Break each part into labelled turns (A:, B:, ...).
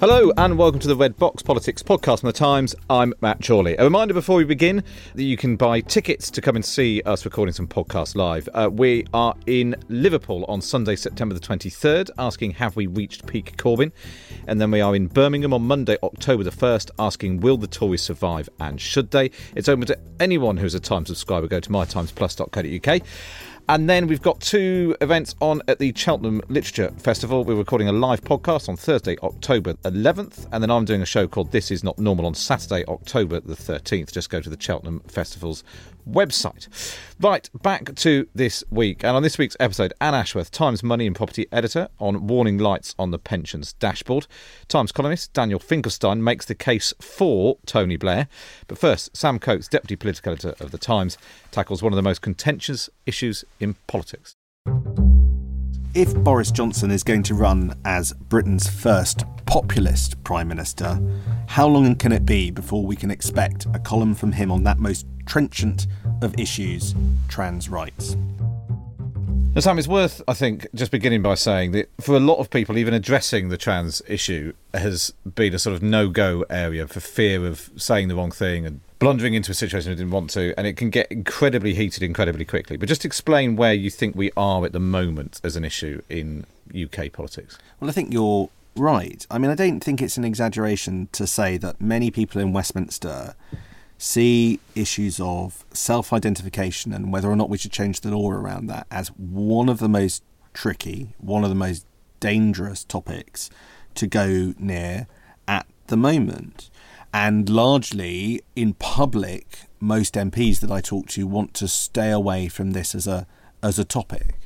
A: Hello and welcome to the Red Box Politics podcast from the Times. I'm Matt Chorley. A reminder before we begin that you can buy tickets to come and see us recording some podcasts live. Uh, we are in Liverpool on Sunday, September the 23rd, asking Have we reached peak Corbyn? And then we are in Birmingham on Monday, October the 1st, asking Will the Tories survive and should they? It's open to anyone who's a Times subscriber. Go to mytimesplus.co.uk. And then we've got two events on at the Cheltenham Literature Festival. We're recording a live podcast on Thursday, October 11th, and then I'm doing a show called This Is Not Normal on Saturday, October the 13th. Just go to the Cheltenham Festival's website. Right, back to this week. And on this week's episode, Anne Ashworth, Times Money and Property Editor, on warning lights on the pensions dashboard. Times columnist Daniel Finkelstein makes the case for Tony Blair. But first, Sam Coates, Deputy Political Editor of The Times, tackles one of the most contentious issues in politics.
B: If Boris Johnson is going to run as Britain's first populist Prime Minister, how long can it be before we can expect a column from him on that most trenchant of issues, trans rights?
A: Now, Sam, it's worth, I think, just beginning by saying that for a lot of people, even addressing the trans issue has been a sort of no go area for fear of saying the wrong thing and blundering into a situation they didn't want to, and it can get incredibly heated incredibly quickly. But just explain where you think we are at the moment as an issue in UK politics.
B: Well, I think you're right. I mean, I don't think it's an exaggeration to say that many people in Westminster see issues of self identification and whether or not we should change the law around that as one of the most tricky, one of the most dangerous topics to go near at the moment. And largely in public, most MPs that I talk to want to stay away from this as a as a topic.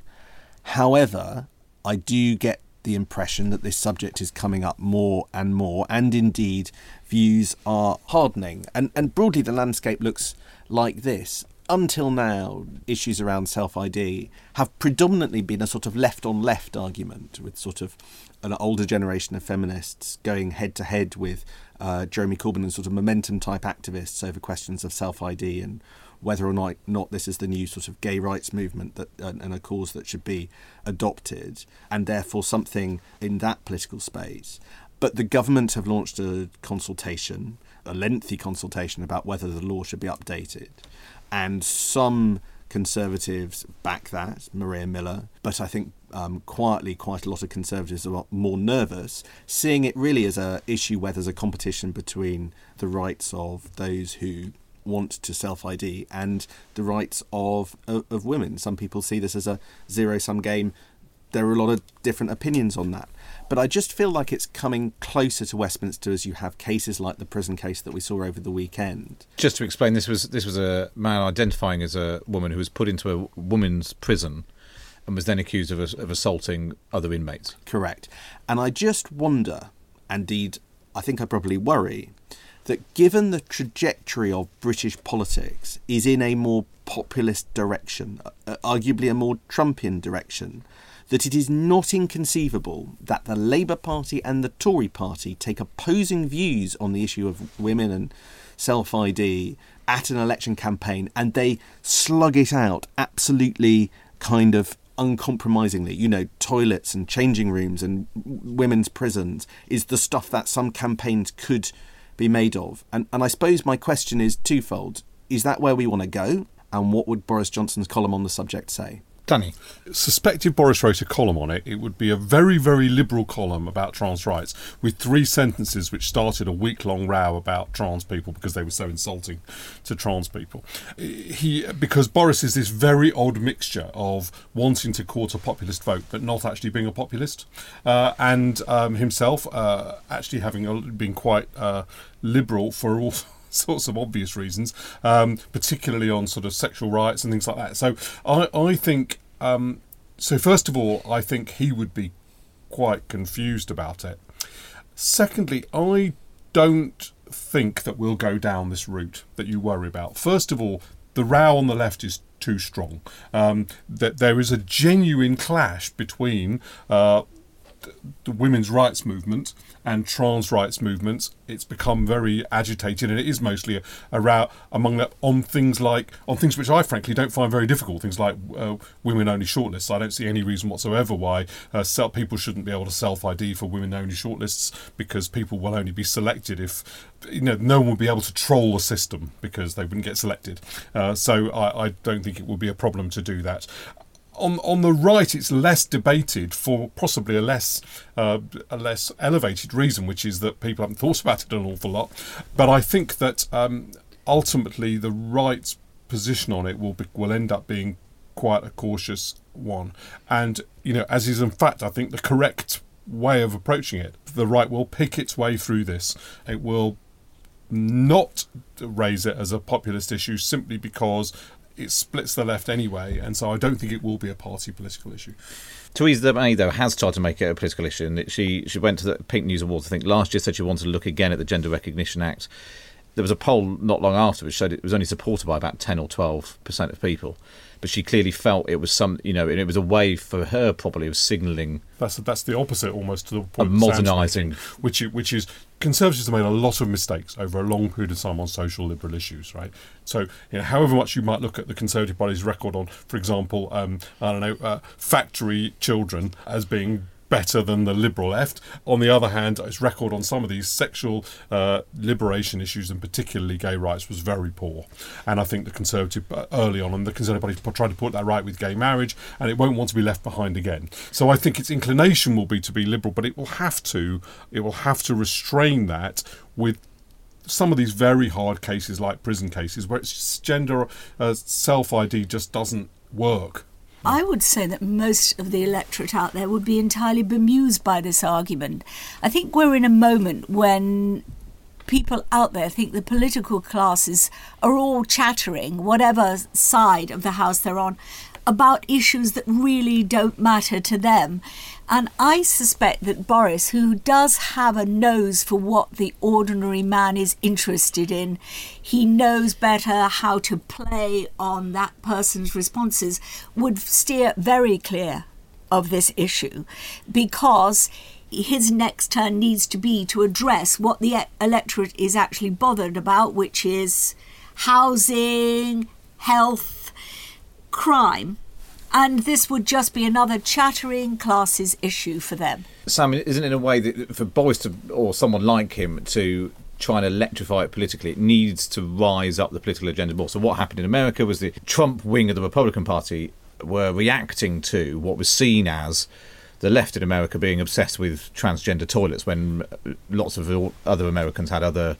B: However, I do get the impression that this subject is coming up more and more, and indeed views are hardening. And, and broadly, the landscape looks like this. Until now, issues around self ID have predominantly been a sort of left on left argument, with sort of an older generation of feminists going head to head with uh, Jeremy Corbyn and sort of momentum type activists over questions of self ID and whether or not, not this is the new sort of gay rights movement that and a cause that should be adopted, and therefore something in that political space. But the government have launched a consultation, a lengthy consultation about whether the law should be updated, and some Conservatives back that, Maria Miller, but I think um, quietly quite a lot of Conservatives are more nervous, seeing it really as a issue where there's a competition between the rights of those who want to self ID and the rights of, of, of women. Some people see this as a zero sum game. There are a lot of different opinions on that. But I just feel like it's coming closer to Westminster as you have cases like the prison case that we saw over the weekend.
A: Just to explain, this was this was a man identifying as a woman who was put into a woman's prison and was then accused of, of assaulting other inmates.
B: Correct. And I just wonder, indeed, I think I probably worry, that given the trajectory of British politics is in a more populist direction, uh, arguably a more Trumpian direction, that it is not inconceivable that the Labour Party and the Tory Party take opposing views on the issue of women and self ID at an election campaign and they slug it out absolutely kind of uncompromisingly. You know, toilets and changing rooms and women's prisons is the stuff that some campaigns could be made of. And, and I suppose my question is twofold. Is that where we want to go? And what would Boris Johnson's column on the subject say?
A: Danny.
C: Suspected Boris wrote a column on it, it would be a very, very liberal column about trans rights with three sentences which started a week long row about trans people because they were so insulting to trans people. He because Boris is this very odd mixture of wanting to court a populist vote but not actually being a populist, uh, and um, himself uh, actually having been quite uh, liberal for all sorts of obvious reasons, um, particularly on sort of sexual rights and things like that. So I, I think, um, so first of all, I think he would be quite confused about it. Secondly, I don't think that we'll go down this route that you worry about. First of all, the row on the left is too strong. Um, that there is a genuine clash between uh, the women's rights movement and trans rights movements, it's become very agitated, and it is mostly a, row among them on things like on things which I frankly don't find very difficult. Things like uh, women-only shortlists. I don't see any reason whatsoever why uh, people shouldn't be able to self-ID for women-only shortlists because people will only be selected if you know no one will be able to troll the system because they wouldn't get selected. Uh, so I, I don't think it would be a problem to do that on on the right, it's less debated for possibly a less uh, a less elevated reason, which is that people haven't thought about it an awful lot. But I think that um, ultimately the right position on it will be, will end up being quite a cautious one, and you know, as is in fact, I think the correct way of approaching it. The right will pick its way through this. It will not raise it as a populist issue simply because it splits the left anyway, and so I don't think it will be a party political issue.
A: Theresa May, though, has tried to make it a political issue, and she she went to the Pink News Awards. I think last year said she wanted to look again at the Gender Recognition Act. There was a poll not long after which showed it was only supported by about ten or twelve percent of people but she clearly felt it was some, you know, and it was a way for her probably of signalling.
C: That's that's the opposite almost to the point
A: of modernising,
C: which which is conservatives have made a lot of mistakes over a long period of time on social liberal issues, right? So, you know, however much you might look at the Conservative Party's record on, for example, um, I don't know, uh, factory children as being better than the liberal left. On the other hand, its record on some of these sexual uh, liberation issues, and particularly gay rights, was very poor. And I think the Conservative, uh, early on, and the Conservative Party tried to put that right with gay marriage, and it won't want to be left behind again. So I think its inclination will be to be liberal, but it will have to, it will have to restrain that with some of these very hard cases like prison cases where it's gender uh, self ID just doesn't work
D: I would say that most of the electorate out there would be entirely bemused by this argument. I think we're in a moment when people out there think the political classes are all chattering, whatever side of the house they're on, about issues that really don't matter to them. And I suspect that Boris, who does have a nose for what the ordinary man is interested in, he knows better how to play on that person's responses, would steer very clear of this issue because his next turn needs to be to address what the electorate is actually bothered about, which is housing, health, crime and this would just be another chattering classes issue for them.
A: Sam, isn't it in a way that for Boris to, or someone like him to try and electrify it politically, it needs to rise up the political agenda more. So what happened in America was the Trump wing of the Republican Party were reacting to what was seen as the left in America being obsessed with transgender toilets when lots of other Americans had other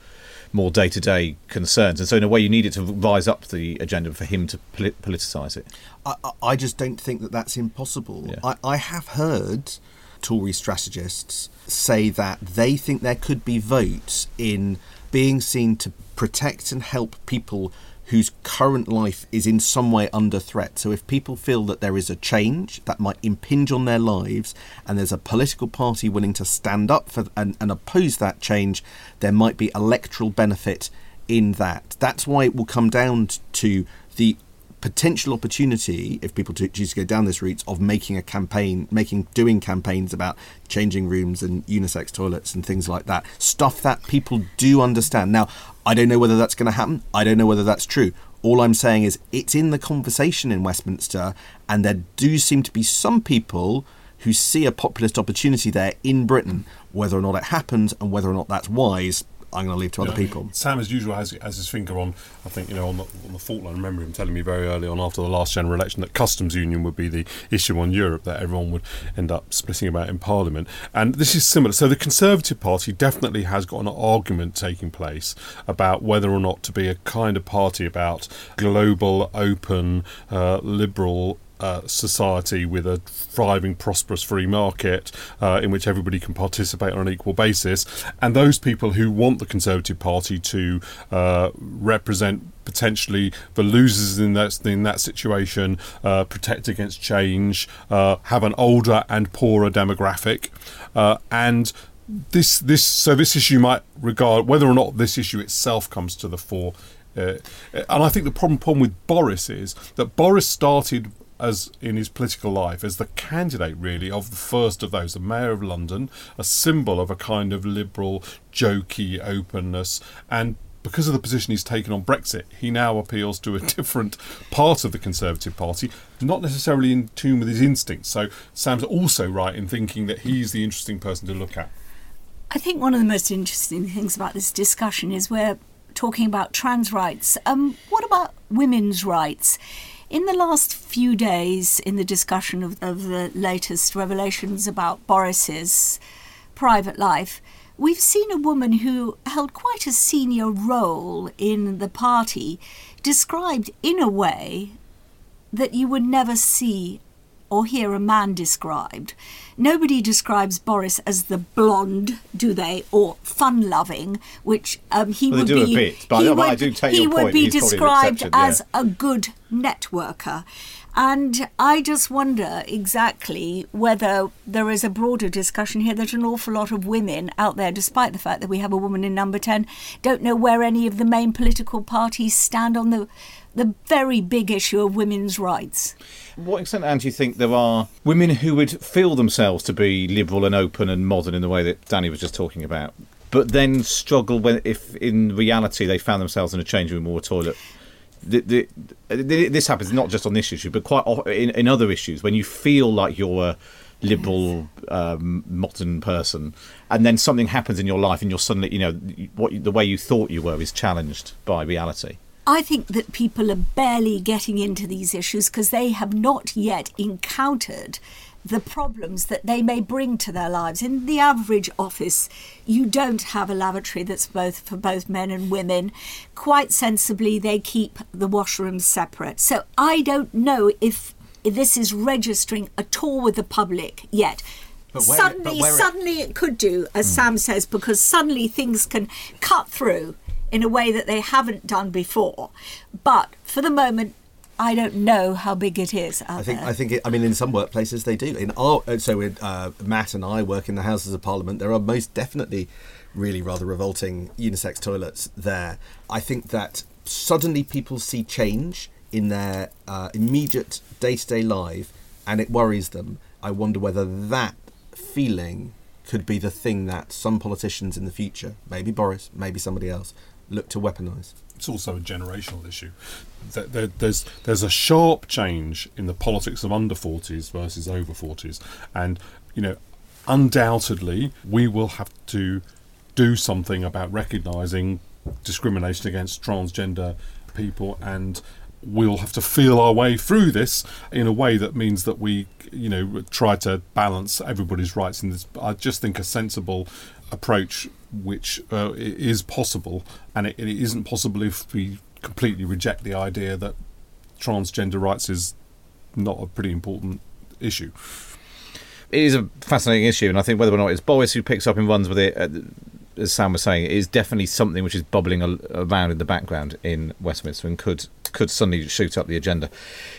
A: more day to day concerns. And so, in a way, you needed to rise up the agenda for him to polit- politicise it.
B: I, I, just don't think that that's impossible. Yeah. I, I have heard Tory strategists say that they think there could be votes in being seen to protect and help people whose current life is in some way under threat. So if people feel that there is a change that might impinge on their lives and there's a political party willing to stand up for and, and oppose that change, there might be electoral benefit in that. That's why it will come down to the potential opportunity if people choose to go down this route of making a campaign making doing campaigns about changing rooms and unisex toilets and things like that. Stuff that people do understand. Now i don't know whether that's going to happen. I don't know whether that's true. All i'm saying is it's in the conversation in westminster and there do seem to be some people who see a populist opportunity there in britain whether or not it happens and whether or not that's wise I'm going to leave to other people.
C: Sam, as usual, has, has his finger on, I think, you know, on the, on the fault line. I remember him telling me very early on after the last general election that customs union would be the issue on Europe that everyone would end up splitting about in Parliament. And this is similar. So the Conservative Party definitely has got an argument taking place about whether or not to be a kind of party about global, open, uh, liberal uh, society with a thriving, prosperous free market uh, in which everybody can participate on an equal basis. And those people who want the Conservative Party to uh, represent potentially the losers in that in that situation, uh, protect against change, uh, have an older and poorer demographic, uh, and this this so this issue might regard whether or not this issue itself comes to the fore. Uh, and I think the problem problem with Boris is that Boris started as in his political life as the candidate really of the first of those, the mayor of London, a symbol of a kind of liberal, jokey openness, and because of the position he's taken on Brexit, he now appeals to a different part of the Conservative Party, not necessarily in tune with his instincts. So Sam's also right in thinking that he's the interesting person to look at.
D: I think one of the most interesting things about this discussion is we're talking about trans rights. Um, what about women's rights? In the last few days, in the discussion of, of the latest revelations about Boris's private life, we've seen a woman who held quite a senior role in the party described in a way that you would never see or hear a man described. Nobody describes Boris as the blonde, do they, or fun-loving, which um, he
A: Well,
D: would be.
A: bit, but I-
D: he would,
A: I do take
D: he
A: your
D: would
A: point.
D: be
A: He's
D: described
A: exception, yeah.
D: as a good networker. And I just wonder exactly whether there is a broader discussion here that an awful lot of women out there, despite the fact that we have a woman in number 10, don't know where any of the main political parties stand on the, the very big issue of women's rights.
A: What extent, Anne, do you think there are women who would feel themselves to be liberal and open and modern in the way that Danny was just talking about, but then struggle when, if in reality they found themselves in a changing room or a toilet? The, the, this happens not just on this issue, but quite in, in other issues when you feel like you're a liberal, um, modern person, and then something happens in your life, and you're suddenly, you know, what the way you thought you were is challenged by reality.
D: I think that people are barely getting into these issues because they have not yet encountered the problems that they may bring to their lives. In the average office, you don't have a lavatory that's both for both men and women. Quite sensibly, they keep the washrooms separate. So I don't know if this is registering at all with the public yet.
B: Where it-
D: suddenly,
B: it-
D: suddenly it could do, as hmm. Sam says, because suddenly things can cut through in a way that they haven't done before. But for the moment, I don't know how big it is
B: I think
D: there.
B: I think it, I mean in some workplaces they do. In our uh, so with, uh, Matt and I work in the Houses of Parliament. There are most definitely really rather revolting unisex toilets there. I think that suddenly people see change in their uh, immediate day to day life, and it worries them. I wonder whether that feeling could be the thing that some politicians in the future, maybe Boris, maybe somebody else, look to weaponise.
C: it's also a generational issue. There, there, there's there's a sharp change in the politics of under 40s versus over 40s, and you know, undoubtedly, we will have to do something about recognising discrimination against transgender people and we'll have to feel our way through this in a way that means that we you know try to balance everybody's rights in this i just think a sensible approach which uh, is possible and it, it isn't possible if we completely reject the idea that transgender rights is not a pretty important issue
A: it is a fascinating issue, and I think whether or not it's Boris who picks up and runs with it, uh, as Sam was saying, is definitely something which is bubbling around in the background in Westminster and could could suddenly shoot up the agenda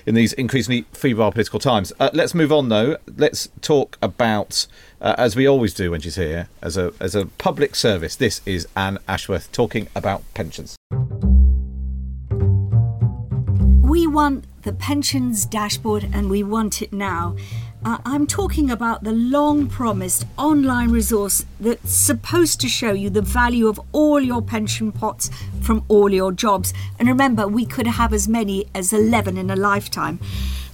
A: in these increasingly febrile political times. Uh, let's move on, though. Let's talk about, uh, as we always do when she's here, as a as a public service. This is Anne Ashworth talking about pensions.
D: We want the pensions dashboard and we want it now. Uh, I'm talking about the long promised online resource that's supposed to show you the value of all your pension pots from all your jobs. And remember, we could have as many as 11 in a lifetime.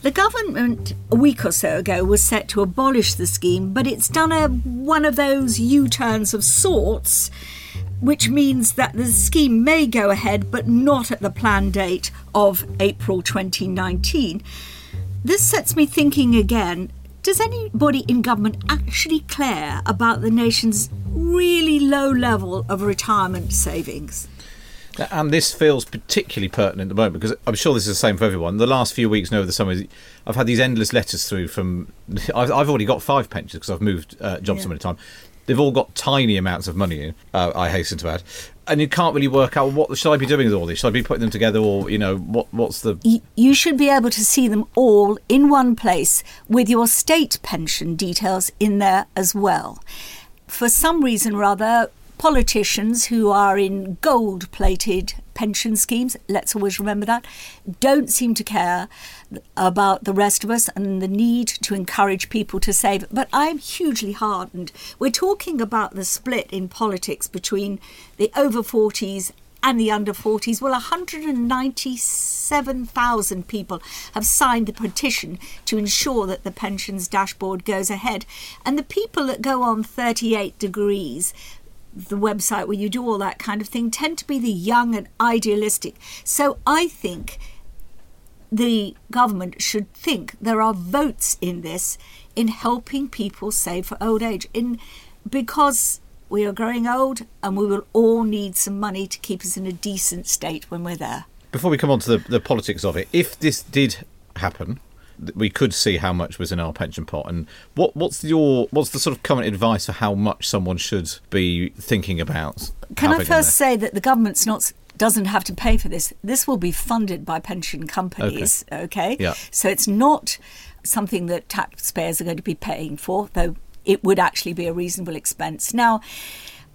D: The government a week or so ago was set to abolish the scheme, but it's done a one of those U-turns of sorts which means that the scheme may go ahead but not at the planned date of April 2019. This sets me thinking again does anybody in government actually care about the nation's really low level of retirement savings?
A: And this feels particularly pertinent at the moment because I'm sure this is the same for everyone. The last few weeks over the summer, I've had these endless letters through from. I've, I've already got five pensions because I've moved uh, jobs
D: Yeah.
A: so many times. They've all got tiny amounts of money in. Uh, I hasten to add, and you can't really work out what should I be doing with all this. Should I be putting them together, or you know, what what's the
D: You should be able to see them all in one place with your state pension details in there as well. For some reason or other, politicians who are in gold plated pension schemes, let's always remember that, don't seem to care about the rest of us and the need to encourage people to save. But I'm hugely heartened. We're talking about the split in politics between the over 40s and the under 40s. Well, 197,000 people have signed the petition to ensure that the pensions dashboard goes ahead. And the people that go on 38 degrees, the website where you do all that kind of thing, tend to be the young and idealistic. So I think the government should think there are votes in this in helping people save for old age in because we are growing old and we will all need some money to keep us in a decent state when we're there.
A: Before we come on to the, the politics of it, if this did happen, we could see how much was in our pension pot. And what what's your what's the sort of current advice for how much someone should be thinking about?
D: Can I first say that the government's not doesn't have to pay for this. This will be funded by pension companies, okay?
A: Yeah.
D: So it's not something that taxpayers are going to be paying for, though it would actually be a reasonable expense. Now,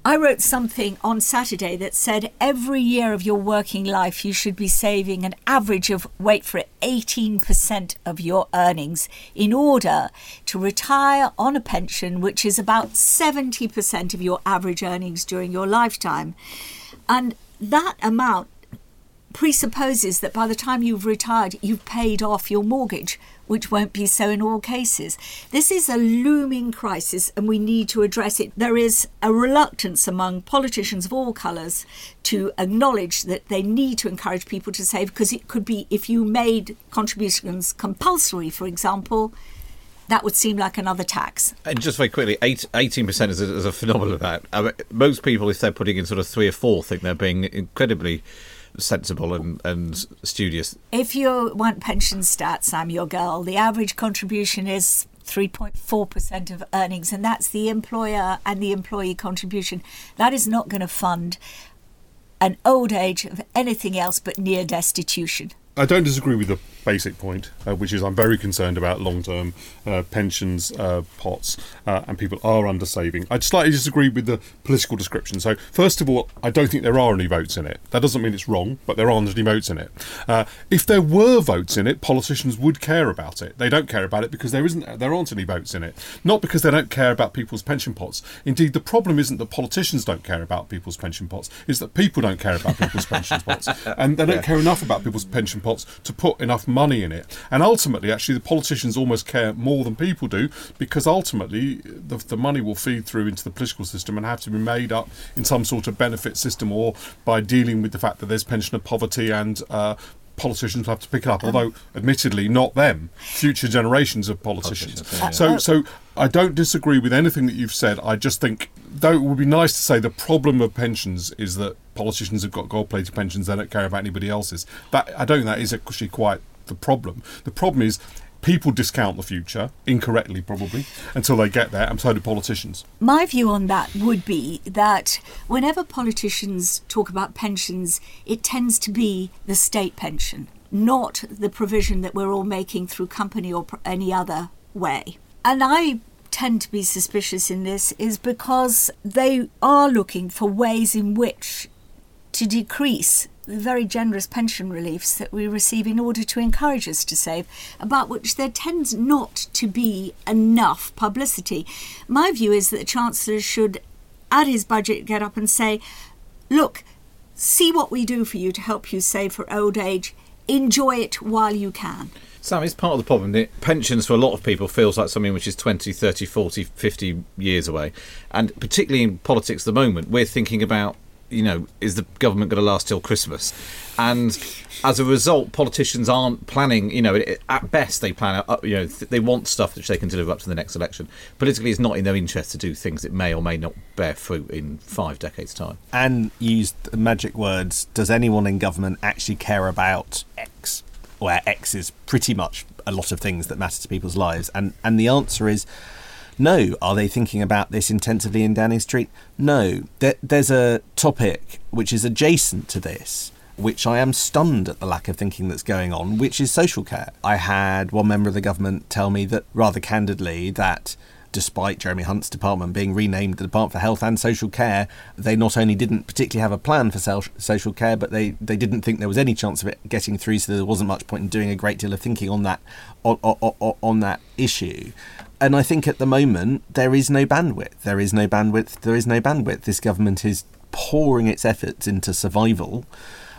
D: I wrote something on Saturday that said every year of your working life you should be saving an average of, wait for it, 18% of your earnings in order to retire on a pension, which is about 70% of your average earnings during your lifetime. And that amount presupposes that by the time you've retired, you've paid off your mortgage, which won't be so in all cases. This is a looming crisis and we need to address it. There is a reluctance among politicians of all colours to acknowledge that they need to encourage people to save because it could be if you made contributions compulsory, for example. That would seem like another tax.
A: And just very quickly, 18% is a, is a phenomenal amount. I mean, most people, if they're putting in sort of three or four, think they're being incredibly sensible and, and studious.
D: If you want pension stats, I'm your girl. The average contribution is 3.4% of earnings, and that's the employer and the employee contribution. That is not going to fund an old age of anything else but near destitution.
C: I don't disagree with the basic point, uh, which is I'm very concerned about long-term uh, pensions uh, pots, uh, and people are under saving. I slightly disagree with the political description. So, first of all, I don't think there are any votes in it. That doesn't mean it's wrong, but there aren't any votes in it. Uh, if there were votes in it, politicians would care about it. They don't care about it because there isn't, there aren't any votes in it. Not because they don't care about people's pension pots. Indeed, the problem isn't that politicians don't care about people's pension pots; is that people don't care about people's pension pots, and they don't care enough about people's pension pots to put enough money in it. And ultimately, actually, the politicians almost care more than people do because ultimately the, the money will feed through into the political system and have to be made up in some sort of benefit system or by dealing with the fact that there's pensioner poverty and uh, politicians will have to pick it up, although admittedly not them, future generations of politicians. So, so I don't disagree with anything that you've said. I just think, though it would be nice to say the problem of pensions is that politicians have got gold-plated pensions; they don't care about anybody else's. That I don't think that is actually quite the problem. The problem is. People discount the future incorrectly, probably, until they get there, and so do politicians.
D: My view on that would be that whenever politicians talk about pensions, it tends to be the state pension, not the provision that we're all making through company or pr- any other way. And I tend to be suspicious in this is because they are looking for ways in which to decrease the very generous pension reliefs that we receive in order to encourage us to save, about which there tends not to be enough publicity. My view is that the Chancellor should, at his budget, get up and say, Look, see what we do for you to help you save for old age. Enjoy it while you can.
A: Sam, it's part of the problem pensions for a lot of people feels like something which is 20, 30, 40, 50 years away. And particularly in politics at the moment, we're thinking about you know, is the government going to last till Christmas? And as a result, politicians aren't planning. You know, at best they plan. Uh, you know, they want stuff which they can deliver up to the next election. Politically, it's not in their interest to do things that may or may not bear fruit in five decades' time.
B: And used magic words. Does anyone in government actually care about X? Where X is pretty much a lot of things that matter to people's lives, and and the answer is no. Are they thinking about this intensively in Downing Street? No. There, there's a topic which is adjacent to this, which I am stunned at the lack of thinking that's going on, which is social care. I had one member of the government tell me that rather candidly that despite Jeremy Hunt's department being renamed the Department for Health and Social Care, they not only didn't particularly have a plan for social care, but they, they didn't think there was any chance of it getting through. So there wasn't much point in doing a great deal of thinking on that on, on, on that issue. And I think at the moment there is no bandwidth. There is no bandwidth. There is no bandwidth. This government is pouring its efforts into survival,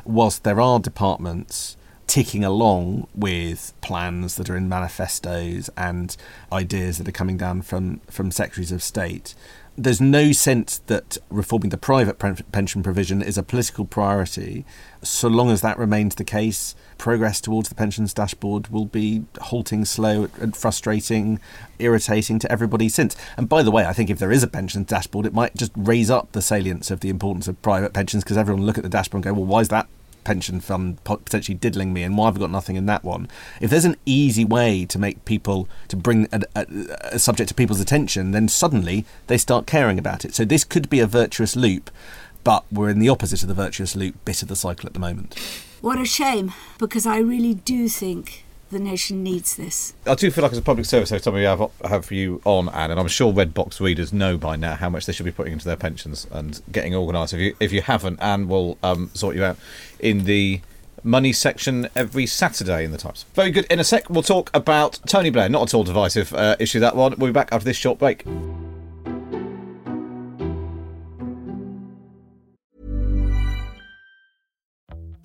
B: whilst there are departments ticking along with plans that are in manifestos and ideas that are coming down from, from secretaries of state. There's no sense that reforming the private pension provision is a political priority. So long as that remains the case, progress towards the pensions dashboard will be halting, slow, and frustrating, irritating to everybody since. And by the way, I think if there is a pensions dashboard, it might just raise up the salience of the importance of private pensions because everyone will look at the dashboard and go, well, why is that pension fund potentially diddling me and why have I got nothing in that one? If there's an easy way to make people, to bring a, a, a subject to people's attention, then suddenly they start caring about it. So this could be a virtuous loop, but we're in the opposite of the virtuous loop bit of the cycle at the moment.
D: What a shame, because I really do think the nation needs this.
A: I do feel like as a public service every time we have, have you on, Anne, and I'm sure Red Box readers know by now how much they should be putting into their pensions and getting organised. If you if you haven't, Anne will um, sort you out in the money section every Saturday in the Times. Very good. In a sec, we'll talk about Tony Blair. Not at all divisive uh, issue that one. We'll be back after this short break.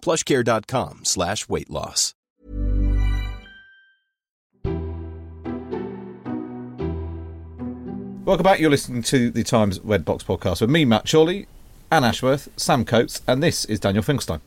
E: plushcare.com slash weight loss.
A: Welcome back. You're listening to the Times Red Box podcast with me, Matt Chorley, Anne Ashworth, Sam Coates, and this is Daniel Finkelstein.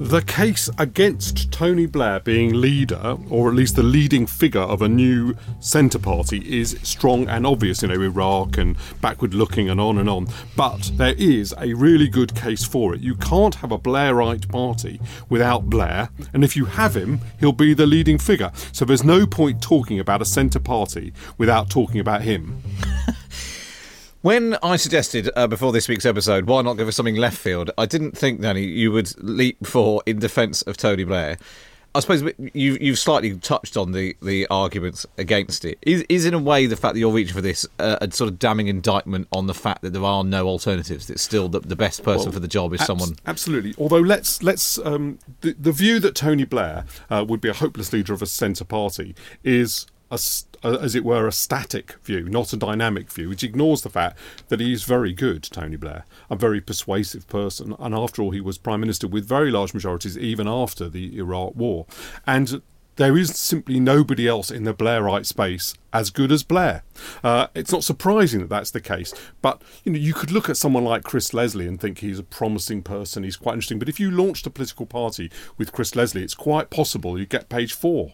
C: The case against Tony Blair being leader, or at least the leading figure of a new centre party, is strong and obvious. You know, Iraq and backward looking and on and on. But there is a really good case for it. You can't have a Blairite party without Blair, and if you have him, he'll be the leading figure. So there's no point talking about a centre party without talking about him.
A: When I suggested uh, before this week's episode, why not give us something left field, I didn't think, Danny, you would leap for in defence of Tony Blair. I suppose you, you've slightly touched on the, the arguments against it. Is, is in a way the fact that you're reaching for this uh, a sort of damning indictment on the fact that there are no alternatives? That still the, the best person well, for the job is someone.
C: Absolutely. Although let's let's um, the the view that Tony Blair uh, would be a hopeless leader of a centre party is a, a, as it were, a static view, not a dynamic view, which ignores the fact that he is very good, Tony Blair, a very persuasive person. And after all, he was Prime Minister with very large majorities even after the Iraq War. And there is simply nobody else in the Blairite space as good as Blair. Uh, it's not surprising that that's the case, but you know you could look at someone like Chris Leslie and think he's a promising person, he's quite interesting. But if you launched a political party with Chris Leslie, it's quite possible you get page four.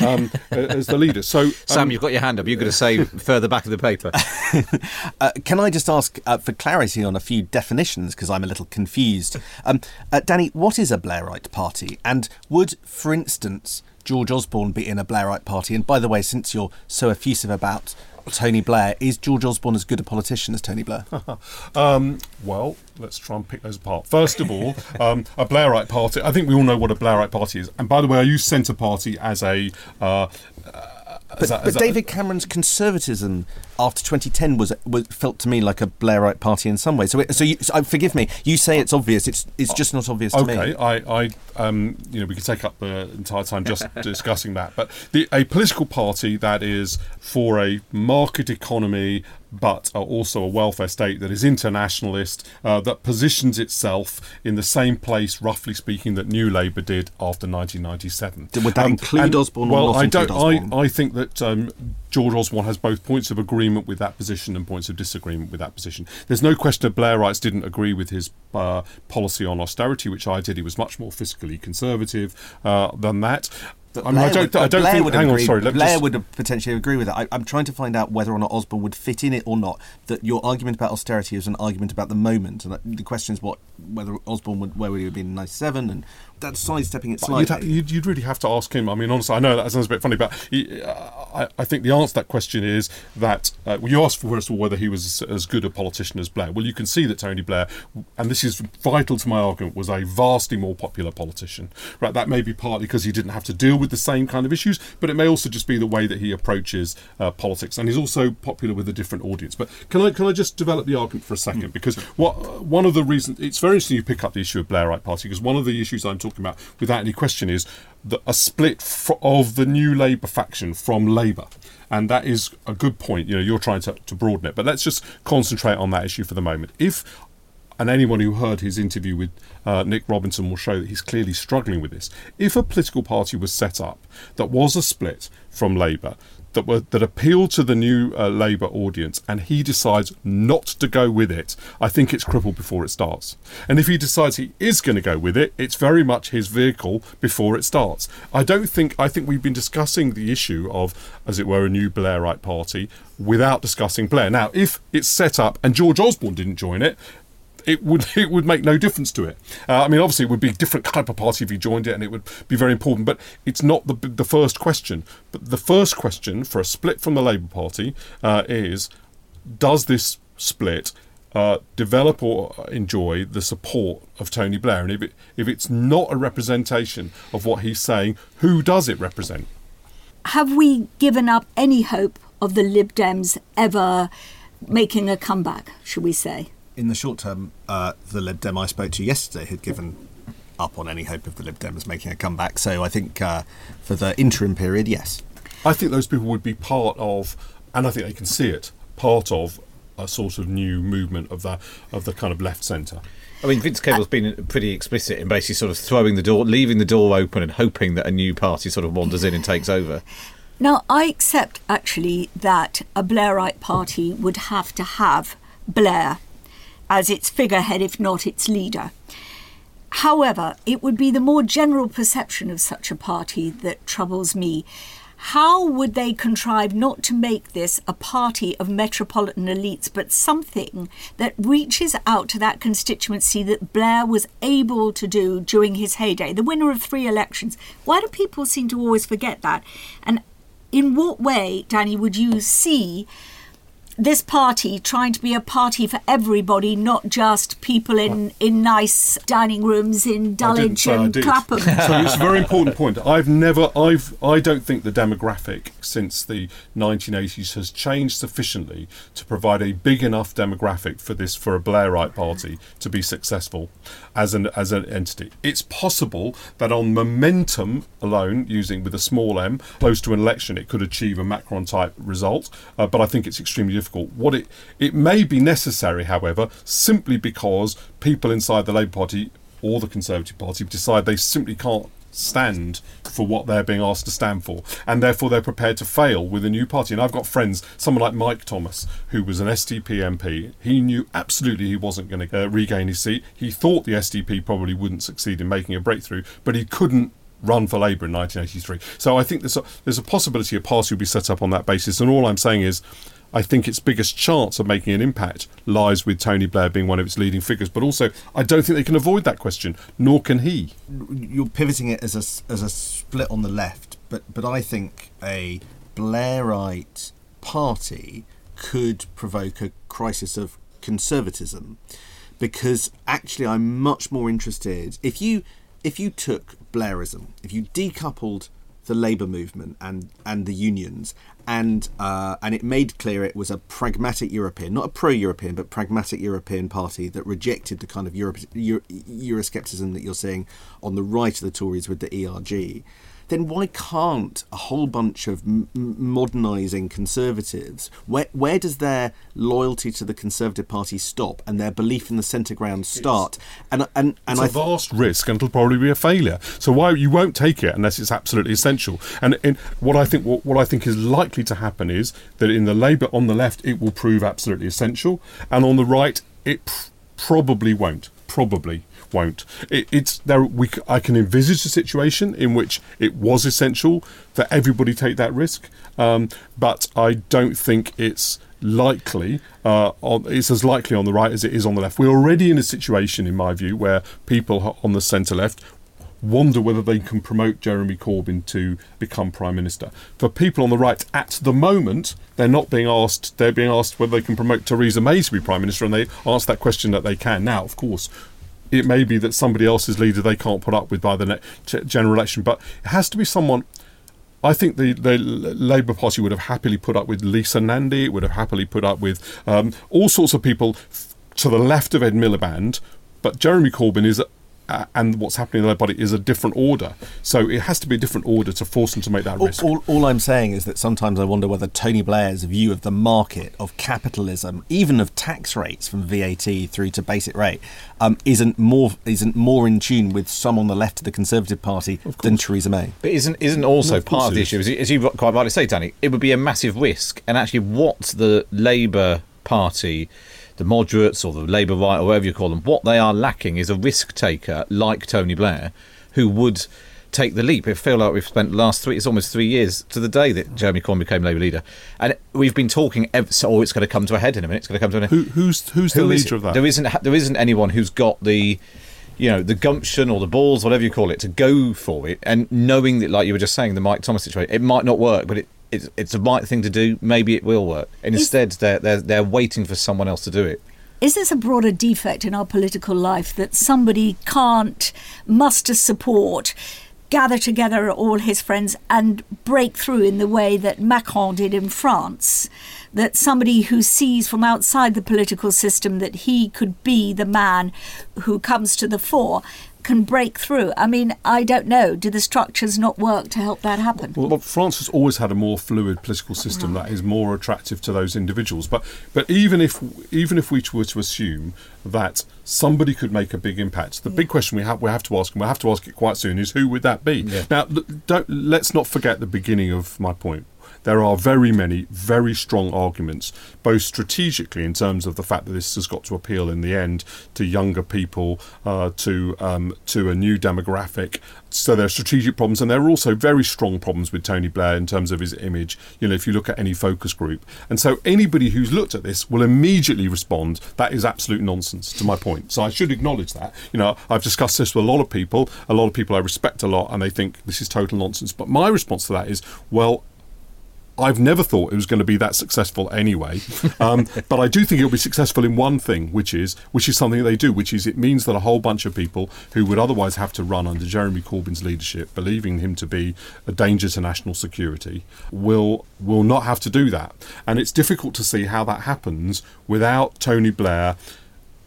C: Um, as the leader. So, um,
A: Sam, you've got your hand up. You're going to say further back of the paper.
B: uh, can I just ask uh, for clarity on a few definitions because I'm a little confused? Um, uh, Danny, what is a Blairite party? And would, for instance, George Osborne be in a Blairite party? And by the way, since you're so effusive about Tony Blair, is George Osborne as good a politician as Tony Blair?
C: um, well, let's try and pick those apart. First of all, um, a Blairite party. I think we all know what a Blairite party is. And by the way, I use Centre Party as a. Uh,
B: but, a, but David Cameron's conservatism after 2010 was, was felt to me like a Blairite party in some way. So, it, so, you, so, forgive me. You say it's obvious. It's it's just not obvious
C: to
B: me.
C: Okay, I, I, um, you know, we could take up the entire time just discussing that. But the, a political party that is for a market economy, but are also a welfare state that is internationalist, uh, that positions itself in the same place, roughly speaking, that New Labour did after 1997.
B: Would that um, include and, Osborne?
C: Well,
B: I
C: don't.
B: I,
C: I think that um, George Osborne has both points of agreement with that position and points of disagreement with that position. There's no question that Blairites didn't agree with his uh, policy on austerity, which I did. He was much more fiscally conservative uh, than that.
B: I, mean, I don't, would, I don't Blair think. Would hang agree, on, sorry. Blair just, would potentially agree with that. I, am trying to find out whether or not Osborne would fit in it or not. That your argument about austerity is an argument about the moment, and the question is what whether Osborne would where would he have been in '97, and that's sidestepping it slightly.
C: You'd, ha- you'd, you'd, really have to ask him. I mean, honestly, I know that sounds a bit funny, but he, uh, I, I, think the answer to that question is that uh, well, you asked first of all whether he was as, good a politician as Blair. Well, you can see that Tony Blair, and this is vital to my argument, was a vastly more popular politician. Right, that may be partly because he didn't have to deal with the same kind of issues, but it may also just be the way that he approaches uh, politics, and he's also popular with a different audience. But can I can I just develop the argument for a second? Mm. Because what one of the reasons it's very interesting you pick up the issue of Blairite Party because one of the issues I'm talking talking about without any question is the, a split of the new Labour faction from Labour. And that is a good point. You know, you're trying to, to broaden it, but let's just concentrate on that issue for the moment. If and anyone who heard his interview with uh, Nick Robinson will show that he's clearly struggling with this. If a political party was set up that was a split from Labour, that were that appeal to the new uh, Labour audience, and he decides not to go with it, I think it's crippled before it starts. And if he decides he is going to go with it, it's very much his vehicle before it starts. I don't think I think we've been discussing the issue of, as it were, a new Blairite party without discussing Blair. Now, if it's set up and George Osborne didn't join it, it would it would make no difference to it. Uh, I mean, obviously, it would be a different type of party if he joined it, and it would be very important. But it's not the the first question. But the first question for a split from the Labour Party uh, is: Does this split uh, develop or enjoy the support of Tony Blair? And if it if it's not a representation of what he's saying, who does it represent?
D: Have we given up any hope of the Lib Dems ever making a comeback? Should we say?
B: In the short term, uh, the Lib Dem I spoke to yesterday had given up on any hope of the Lib Dems making a comeback. So I think uh, for the interim period, yes.
C: I think those people would be part of, and I think they can see it, part of a sort of new movement of the of the kind of left centre.
A: I mean, Vince Cable's been pretty explicit in basically sort of throwing the door, leaving the door open, and hoping that a new party sort of wanders in and takes over.
D: Now, I accept actually that a Blairite party would have to have Blair as its figurehead, if not its leader. However, it would be the more general perception of such a party that troubles me. How would they contrive not to make this a party of metropolitan elites, but something that reaches out to that constituency that Blair was able to do during his heyday, the winner of three elections? Why do people seem to always forget that? And in what way, Danny, would you see this party trying to be a party for everybody, not just people in, in nice dining rooms in Dulwich and Clapham.
C: so it's a very important point. I've never, I've, I don't think the demographic since the 1980s has changed sufficiently to provide a big enough demographic for this for a Blairite party to be successful as an as an entity. It's possible that on momentum alone, using with a small m, close to an election, it could achieve a Macron type result. Uh, but I think it's extremely difficult. What it it may be necessary, however, simply because people inside the Labour Party or the Conservative Party decide they simply can't stand for what they're being asked to stand for, and therefore they're prepared to fail with a new party. And I've got friends, someone like Mike Thomas, who was an SDP MP. He knew absolutely he wasn't going to uh, regain his seat. He thought the SDP probably wouldn't succeed in making a breakthrough, but he couldn't run for Labour in 1983. So I think there's a, there's a possibility a party will be set up on that basis. And all I'm saying is I think its biggest chance of making an impact lies with Tony Blair being one of its leading figures. But also, I don't think they can avoid that question, nor can he.
B: You're pivoting it as a, as a split on the left, but, but I think a Blairite party could provoke a crisis of conservatism because actually I'm much more interested if you if you took Blairism, if you decoupled the labour movement and and the unions and uh, and it made clear it was a pragmatic European, not a pro-European, but pragmatic European party that rejected the kind of Euro- Euro- Euroscepticism that you're seeing on the right of the Tories with the ERG then why can't a whole bunch of m- modernising conservatives, where, where does their loyalty to the Conservative Party stop and their belief in the centre ground start?
C: and and, and it's I a vast risk and it'll probably be a failure. So why you won't take it unless it's absolutely essential. And in, what I think what, what I think is likely to happen is that in the Labour on the left it will prove absolutely essential, and on the right it pr- probably won't. Probably won't. It, it's there. We I can envisage a situation in which it was essential for everybody take that risk, um, but I don't think it's likely. Uh, on, it's as likely on the right as it is on the left. We're already in a situation, in my view, where people on the centre left wonder whether they can promote Jeremy Corbyn to become prime minister. For people on the right, at the moment, they're not being asked. They're being asked whether they can promote Theresa May to be prime minister, and they ask that question that they can. Now, of course, it may be that somebody else's leader they can't put up with by the next general election, but it has to be someone. I think the, the Labour Party would have happily put up with Lisa Nandy, it would have happily put up with um, all sorts of people to the left of Ed Miliband, but Jeremy Corbyn is uh, and what's happening in their body is a different order. So it has to be a different order to force them to make that
B: all,
C: risk.
B: All, all, I'm saying is that sometimes I wonder whether Tony Blair's view of the market, of capitalism, even of tax rates from VAT through to basic rate, um, isn't more isn't more in tune with some on the left of the Conservative Party than Theresa May.
A: But isn't isn't also no, part of the issue, as you quite rightly say, Danny, it would be a massive risk, and actually, what the Labour Party the moderates or the Labour right or whatever you call them, what they are lacking is a risk taker like Tony Blair who would take the leap. It feels like we've spent the last three, it's almost three years to the day that Jeremy Corbyn became Labour leader. And we've been talking, so, oh, it's going to come to a head in a minute. It's going to come to an
C: end. Who, who's who's Who the leader of that?
A: There isn't, there isn't anyone who's got the you know the gumption or the balls, whatever you call it, to go for it, and knowing that, like you were just saying, the Mike Thomas situation, it might not work, but it, it's, it's the right thing to do. Maybe it will work. And instead, they're, they're, they're waiting for someone else to do it.
D: Is this a broader defect in our political life that somebody can't muster support, gather together all his friends, and break through in the way that Macron did in France? That somebody who sees from outside the political system that he could be the man who comes to the fore can break through? I mean, I don't know. Do the structures not work to help that happen?
C: Well, France has always had a more fluid political system right. that is more attractive to those individuals. But but even if even if we were to assume that somebody could make a big impact, the yeah. big question we have we have to ask, and we have to ask it quite soon, is who would that be? Yeah. Now, don't let's not forget the beginning of my point there are very many very strong arguments, both strategically in terms of the fact that this has got to appeal in the end to younger people, uh, to um, to a new demographic. So there are strategic problems, and there are also very strong problems with Tony Blair in terms of his image. You know, if you look at any focus group, and so anybody who's looked at this will immediately respond that is absolute nonsense. To my point, so I should acknowledge that. You know, I've discussed this with a lot of people, a lot of people I respect a lot, and they think this is total nonsense. But my response to that is, well, I've never thought it was going to be that successful anyway, um, but I do think it'll be successful in one thing, which is which is something they do, which is it means that a whole bunch of people who would otherwise have to run under Jeremy Corbyn's leadership, believing him to be a danger to national security, will will not have to do that. And it's difficult to see how that happens without Tony Blair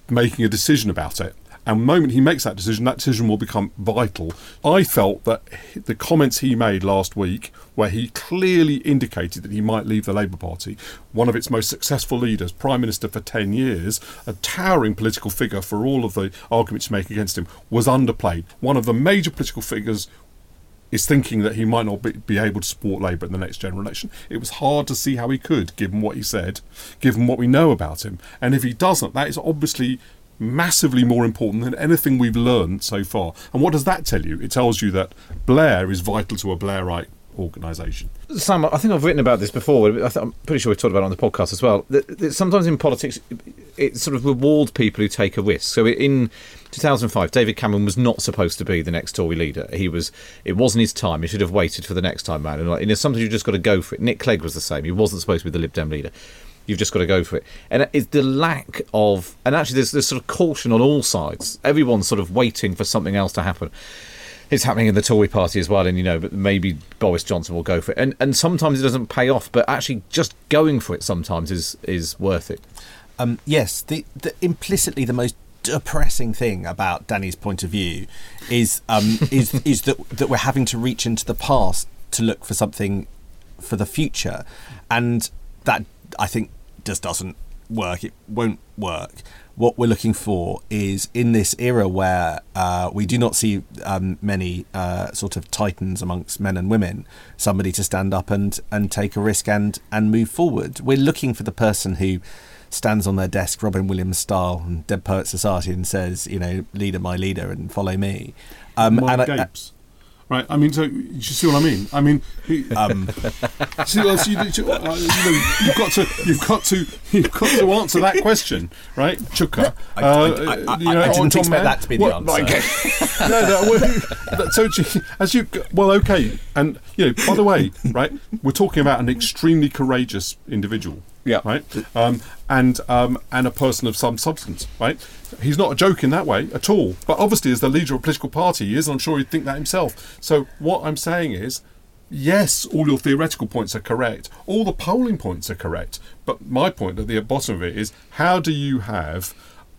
C: making a decision about it. And the moment he makes that decision, that decision will become vital. I felt that the comments he made last week, where he clearly indicated that he might leave the Labour Party, one of its most successful leaders, Prime Minister for 10 years, a towering political figure for all of the arguments to make against him, was underplayed. One of the major political figures is thinking that he might not be, be, able to support Labour in the next general election. It was hard to see how he could, given what he said, given what we know about him. And if he doesn't, that is obviously massively more important than anything we've learned so far. And what does that tell you? It tells you that Blair is vital to a Blairite organisation.
A: Sam, I think I've written about this before. I'm pretty sure we've talked about it on the podcast as well. Sometimes in politics, it sort of rewards people who take a risk. So in 2005, David Cameron was not supposed to be the next Tory leader. He was. It wasn't his time. He should have waited for the next time round. And it's sometimes you've just got to go for it. Nick Clegg was the same. He wasn't supposed to be the Lib Dem leader. You've just got to go for it. And it's the lack of, and actually, there's this sort of caution on all sides. Everyone's sort of waiting for something else to happen. It's happening in the Tory party as well, and you know, but maybe Boris Johnson will go for it. And and sometimes it doesn't pay off, but actually, just going for it sometimes is is worth it.
B: Um, yes, the, the implicitly the most depressing thing about Danny's point of view is um, is is that that we're having to reach into the past to look for something for the future, and that I think just doesn't work. It won't work. What we're looking for is in this era where uh, we do not see um, many uh, sort of titans amongst men and women, somebody to stand up and, and take a risk and, and move forward. We're looking for the person who stands on their desk, Robin Williams style, and Dead Poet Society, and says, you know, leader, my leader, and follow me.
C: Um, and I, Right, I mean, so you see what I mean? I mean, um, see, you, you, uh, you, know, you've got to, you've got to, you've got to answer that question, right, Chuka?
B: I, uh, I, I, you know, I didn't expect man, that to be the what,
C: answer. no, no. Well, so as you, well, okay, and you know, by the way, right, we're talking about an extremely courageous individual,
A: yeah.
C: Right. Um, and um, and a person of some substance. Right. He's not a joke in that way at all. But obviously, as the leader of a political party, he is. I'm sure he'd think that himself. So what I'm saying is. Yes, all your theoretical points are correct. All the polling points are correct. But my point at the bottom of it is how do you have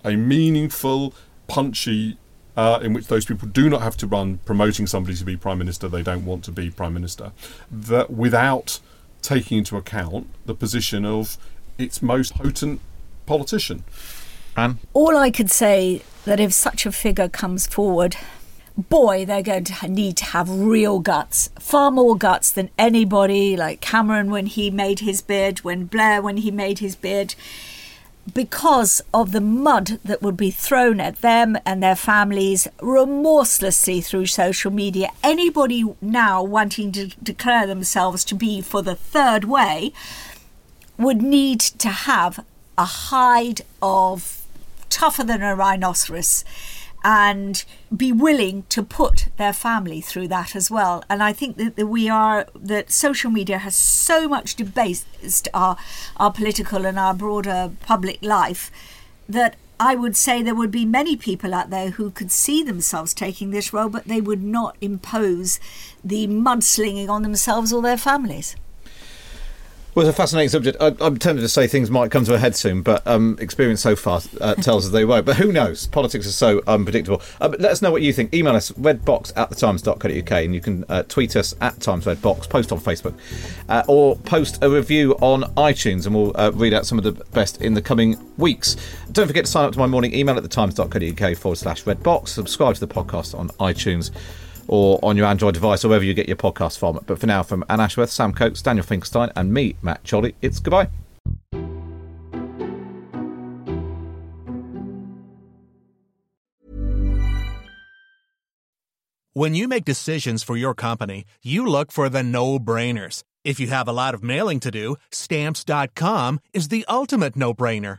C: a meaningful, punchy uh, in which those people do not have to run promoting somebody to be prime minister they don't want to be prime minister, that without taking into account the position of its most potent politician.
A: Anne?
D: All I could say that if such a figure comes forward, boy, they're going to need to have real guts, far more guts than anybody like Cameron when he made his bid, when Blair when he made his bid because of the mud that would be thrown at them and their families remorselessly through social media. Anybody now wanting to declare themselves to be for the third way would need to have a hide of tougher than a rhinoceros and be willing to put their family through that as well. And I think that, that we are that social media has so much debased our our political and our broader public life that I would say there would be many people out there who could see themselves taking this role, but they would not impose the mudslinging on themselves or their families.
A: Well, it's a fascinating subject. I, am tempted to say things might come to a head soon, but um, experience so far uh, tells us they won't. But who knows? Politics is so unpredictable. Uh, let us know what you think. Email us, redbox at thetimes.co.uk, and you can uh, tweet us at Times Redbox, post on Facebook, uh, or post a review on iTunes, and we'll uh, read out some of the best in the coming weeks. Don't forget to sign up to my morning email at thetimes.co.uk forward slash redbox. Subscribe to the podcast on iTunes or on your Android device or wherever you get your podcast from. But for now, from Anne Ashworth, Sam Coates, Daniel Finkelstein, and me, Matt Chorley, it's goodbye.
F: When you make decisions for your company, you look for the no brainers. If you have a lot of mailing to do, stamps.com is the ultimate no brainer.